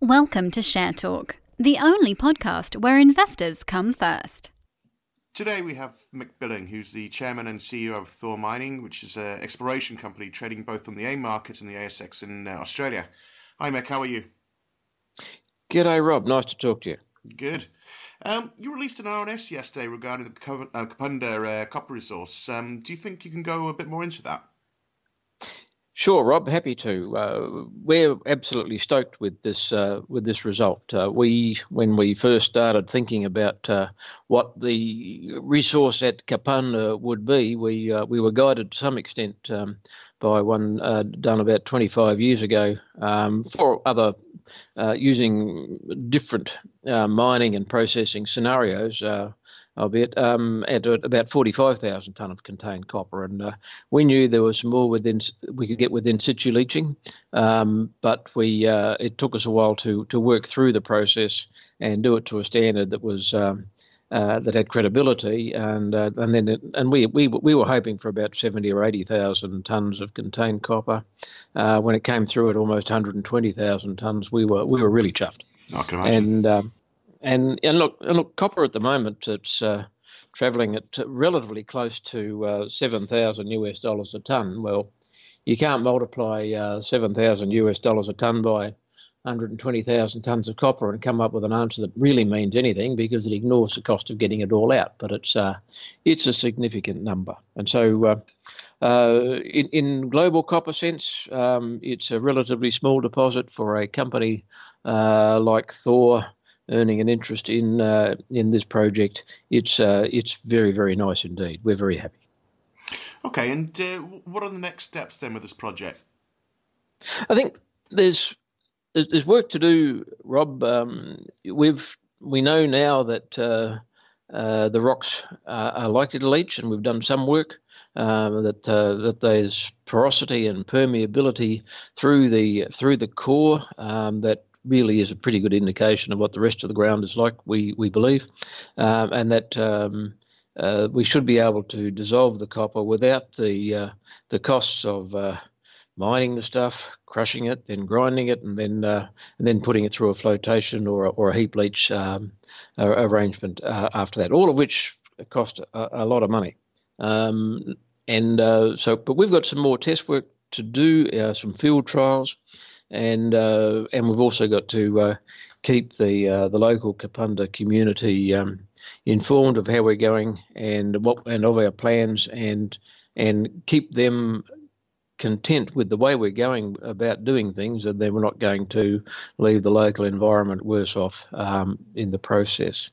Welcome to Share Talk, the only podcast where investors come first. Today we have Mick Billing, who's the chairman and CEO of Thor Mining, which is an exploration company trading both on the AIM market and the ASX in uh, Australia. Hi, Mick. How are you? Good G'day, Rob. Nice to talk to you. Good. Um, you released an RNS yesterday regarding the Kapunda uh, copper resource. Um, do you think you can go a bit more into that? Sure, Rob. Happy to. Uh, we're absolutely stoked with this uh, with this result. Uh, we, when we first started thinking about uh, what the resource at Kapunda would be, we uh, we were guided to some extent um, by one uh, done about 25 years ago um, for other using different mining and processing scenarios albeit um, at about 45,000 tonne of contained copper. And uh, we knew there was more within we could get within situ leaching, um, but we uh, it took us a while to to work through the process and do it to a standard that was. Um, uh, that had credibility, and uh, and then it, and we, we we were hoping for about seventy or eighty thousand tons of contained copper. Uh, when it came through at almost one hundred and twenty thousand tons, we were we were really chuffed. I can imagine. And um, and and look, and look, copper at the moment it's uh, travelling at relatively close to uh, seven thousand US dollars a ton. Well, you can't multiply uh, seven thousand US dollars a ton by 120,000 tons of copper and come up with an answer that really means anything because it ignores the cost of getting it all out. But it's uh, it's a significant number, and so. Uh, uh, in, in, global copper sense, um, it's a relatively small deposit for a company uh, like Thor earning an interest in uh, in this project, it's uh, it's very very nice indeed. We're very happy. Okay, and uh, what are the next steps then with this project? I think there's there's, there's work to do, Rob. Um, we've we know now that. Uh, uh, the rocks are likely to leach, and we've done some work um, that uh, that there's porosity and permeability through the through the core um, that really is a pretty good indication of what the rest of the ground is like, we, we believe, um, and that um, uh, we should be able to dissolve the copper without the, uh, the costs of mining the stuff, crushing it, then grinding it, and then uh, and then putting it through a flotation or a, or a heap leach um, arrangement uh, after that. All of which cost a, a lot of money. Um, and uh, so, but we've got some more test work to do, some field trials and uh, and we've also got to uh, keep the uh, the local Kapunda community um, informed of how we're going and what and of our plans and and keep them content with the way we're going about doing things, and then we're not going to leave the local environment worse off um, in the process.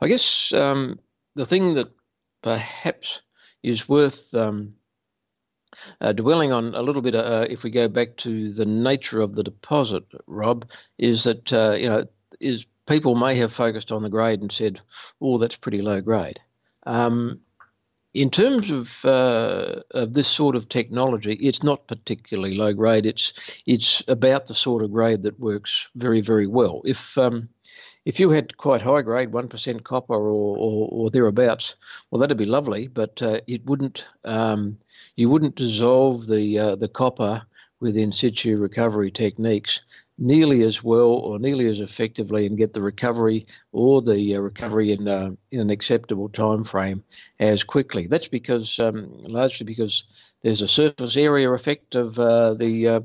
I guess um, the thing that perhaps is worth um, uh, dwelling on a little bit, uh, if we go back to the nature of the deposit, Rob, is that uh, you know is people may have focused on the grade and said, "Oh, that's pretty low grade." Um, in terms of, uh, of this sort of technology, it's not particularly low grade. It's it's about the sort of grade that works very very well. If um, if you had quite high grade, one percent copper or, or, or, thereabouts, well, that'd be lovely, but uh, it wouldn't. Um, you wouldn't dissolve the uh, the copper with in situ recovery techniques nearly as well or nearly as effectively and get the recovery or the uh, recovery in uh, in an acceptable time frame as quickly. That's because um, largely because there's a surface area effect of uh, the uh,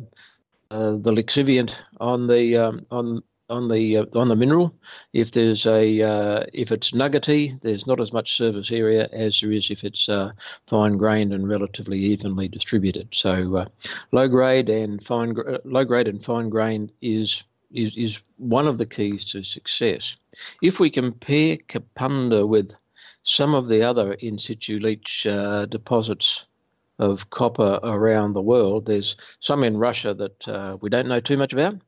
uh, the lixiviant on the um, on on the uh, on the mineral. If there's a uh, if it's nuggety, there's not as much surface area as there is if it's uh, fine grained and relatively evenly distributed. So uh, low grade and fine uh, low grade and fine grained is is is one of the keys to success. If we compare Kapunda with some of the other in situ leach uh, deposits of copper around the world, there's some in Russia that we don't know too much about.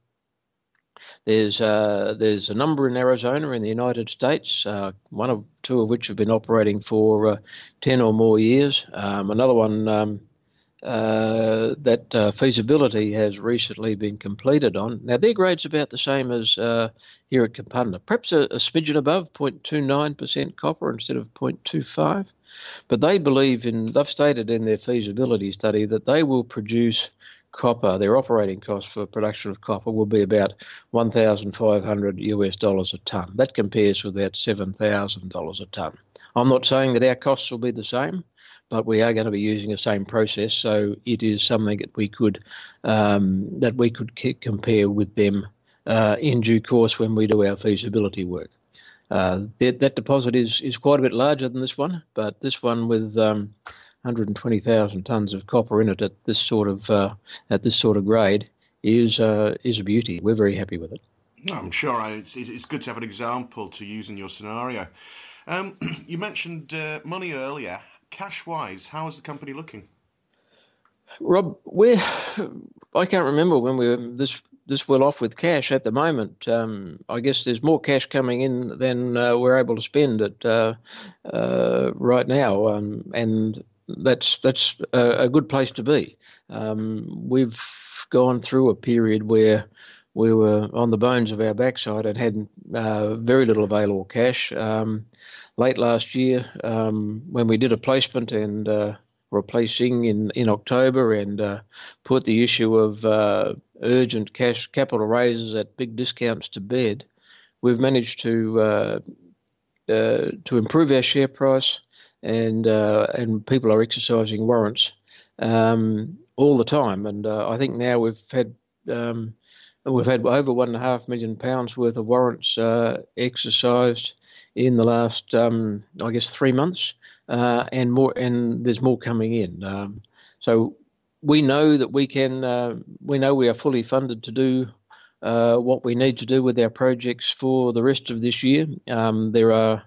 There's uh, there's a number in Arizona in the United States, uh, one of two of which have been operating for uh, ten or more years. Um, another one um, uh, that uh, feasibility has recently been completed on. Now their grade's about the same as uh, here at Kapunda, perhaps a, a smidgen above 0.29% copper instead of 0.25. But they believe in they've stated in their feasibility study that they will produce copper, their operating cost for production of copper will be about 1,500 US dollars a tonne. That compares with about $7,000 a tonne. I'm not saying that our costs will be the same, but we are going to be using the same process, so it is something that we could um, that we could compare with them uh, in due course when we do our feasibility work. Uh, that, that, deposit is is quite a bit larger than this one, but this one with um, 120,000 tons of copper in it at this sort of uh, at this sort of grade is uh, is a beauty. We're very happy with it. I'm sure it's, it's good to have an example to use in your scenario. Um, you mentioned uh, money earlier. Cash wise, how is the company looking? Rob, we I can't remember when we were this this well off with cash at the moment. Um, I guess there's more cash coming in than uh, we're able to spend it uh, uh, right now, um, and that's that's a, a, good place to be. Um, we've gone through a period where we were on the bones of our backside and had uh, very little available cash. Um, late last year, um, when we did a placement and uh, replacing in, in October and uh, put the issue of uh, urgent cash capital raises at big discounts to bed, we've managed to uh, uh, to improve our share price and uh, and people are exercising warrants um, all the time. And uh, I think now we've had um, we've had over one and a half million pounds worth of warrants uh, exercised in the last um, I guess three months, uh, and more and there's more coming in. Um, so we know that we can uh, we know we are fully funded to do. Uh, what we need to do with our projects for the rest of this year. Um, there are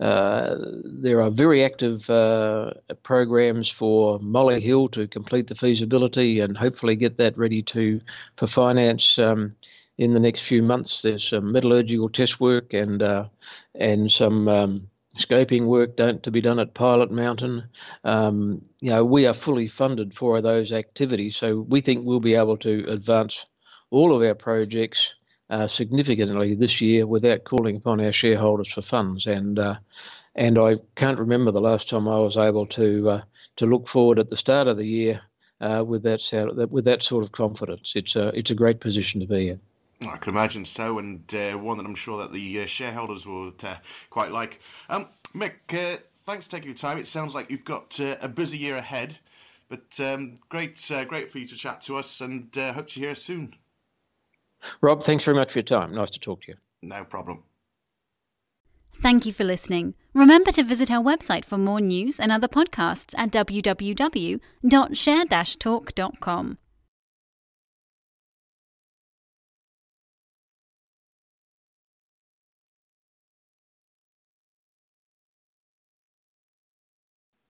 uh, there are very active uh, programs for Molyhil to complete the feasibility and hopefully get that ready to for finance um, in the next few months. There's some metallurgical test work and uh, and some um, scoping work done, to be done at Pilot Mountain. Um, you know, we are fully funded for those activities, so we think we'll be able to advance all of our projects uh, significantly this year without calling upon our shareholders for funds. And uh, and I can't remember the last time I was able to uh, to look forward at the start of the year uh, with that with that sort of confidence. It's a it's a great position to be in. I can imagine so, and uh, one that I'm sure that the shareholders will quite like. Um, Mick, thanks for taking your time. It sounds like you've got a busy year ahead. But um, great, uh, great for you to chat to us, and uh, hope to hear us soon. Rob, thanks very much for your time. Nice to talk to you. No problem. Thank you for listening. Remember to visit our website for more news and other podcasts at www.share-talk.com.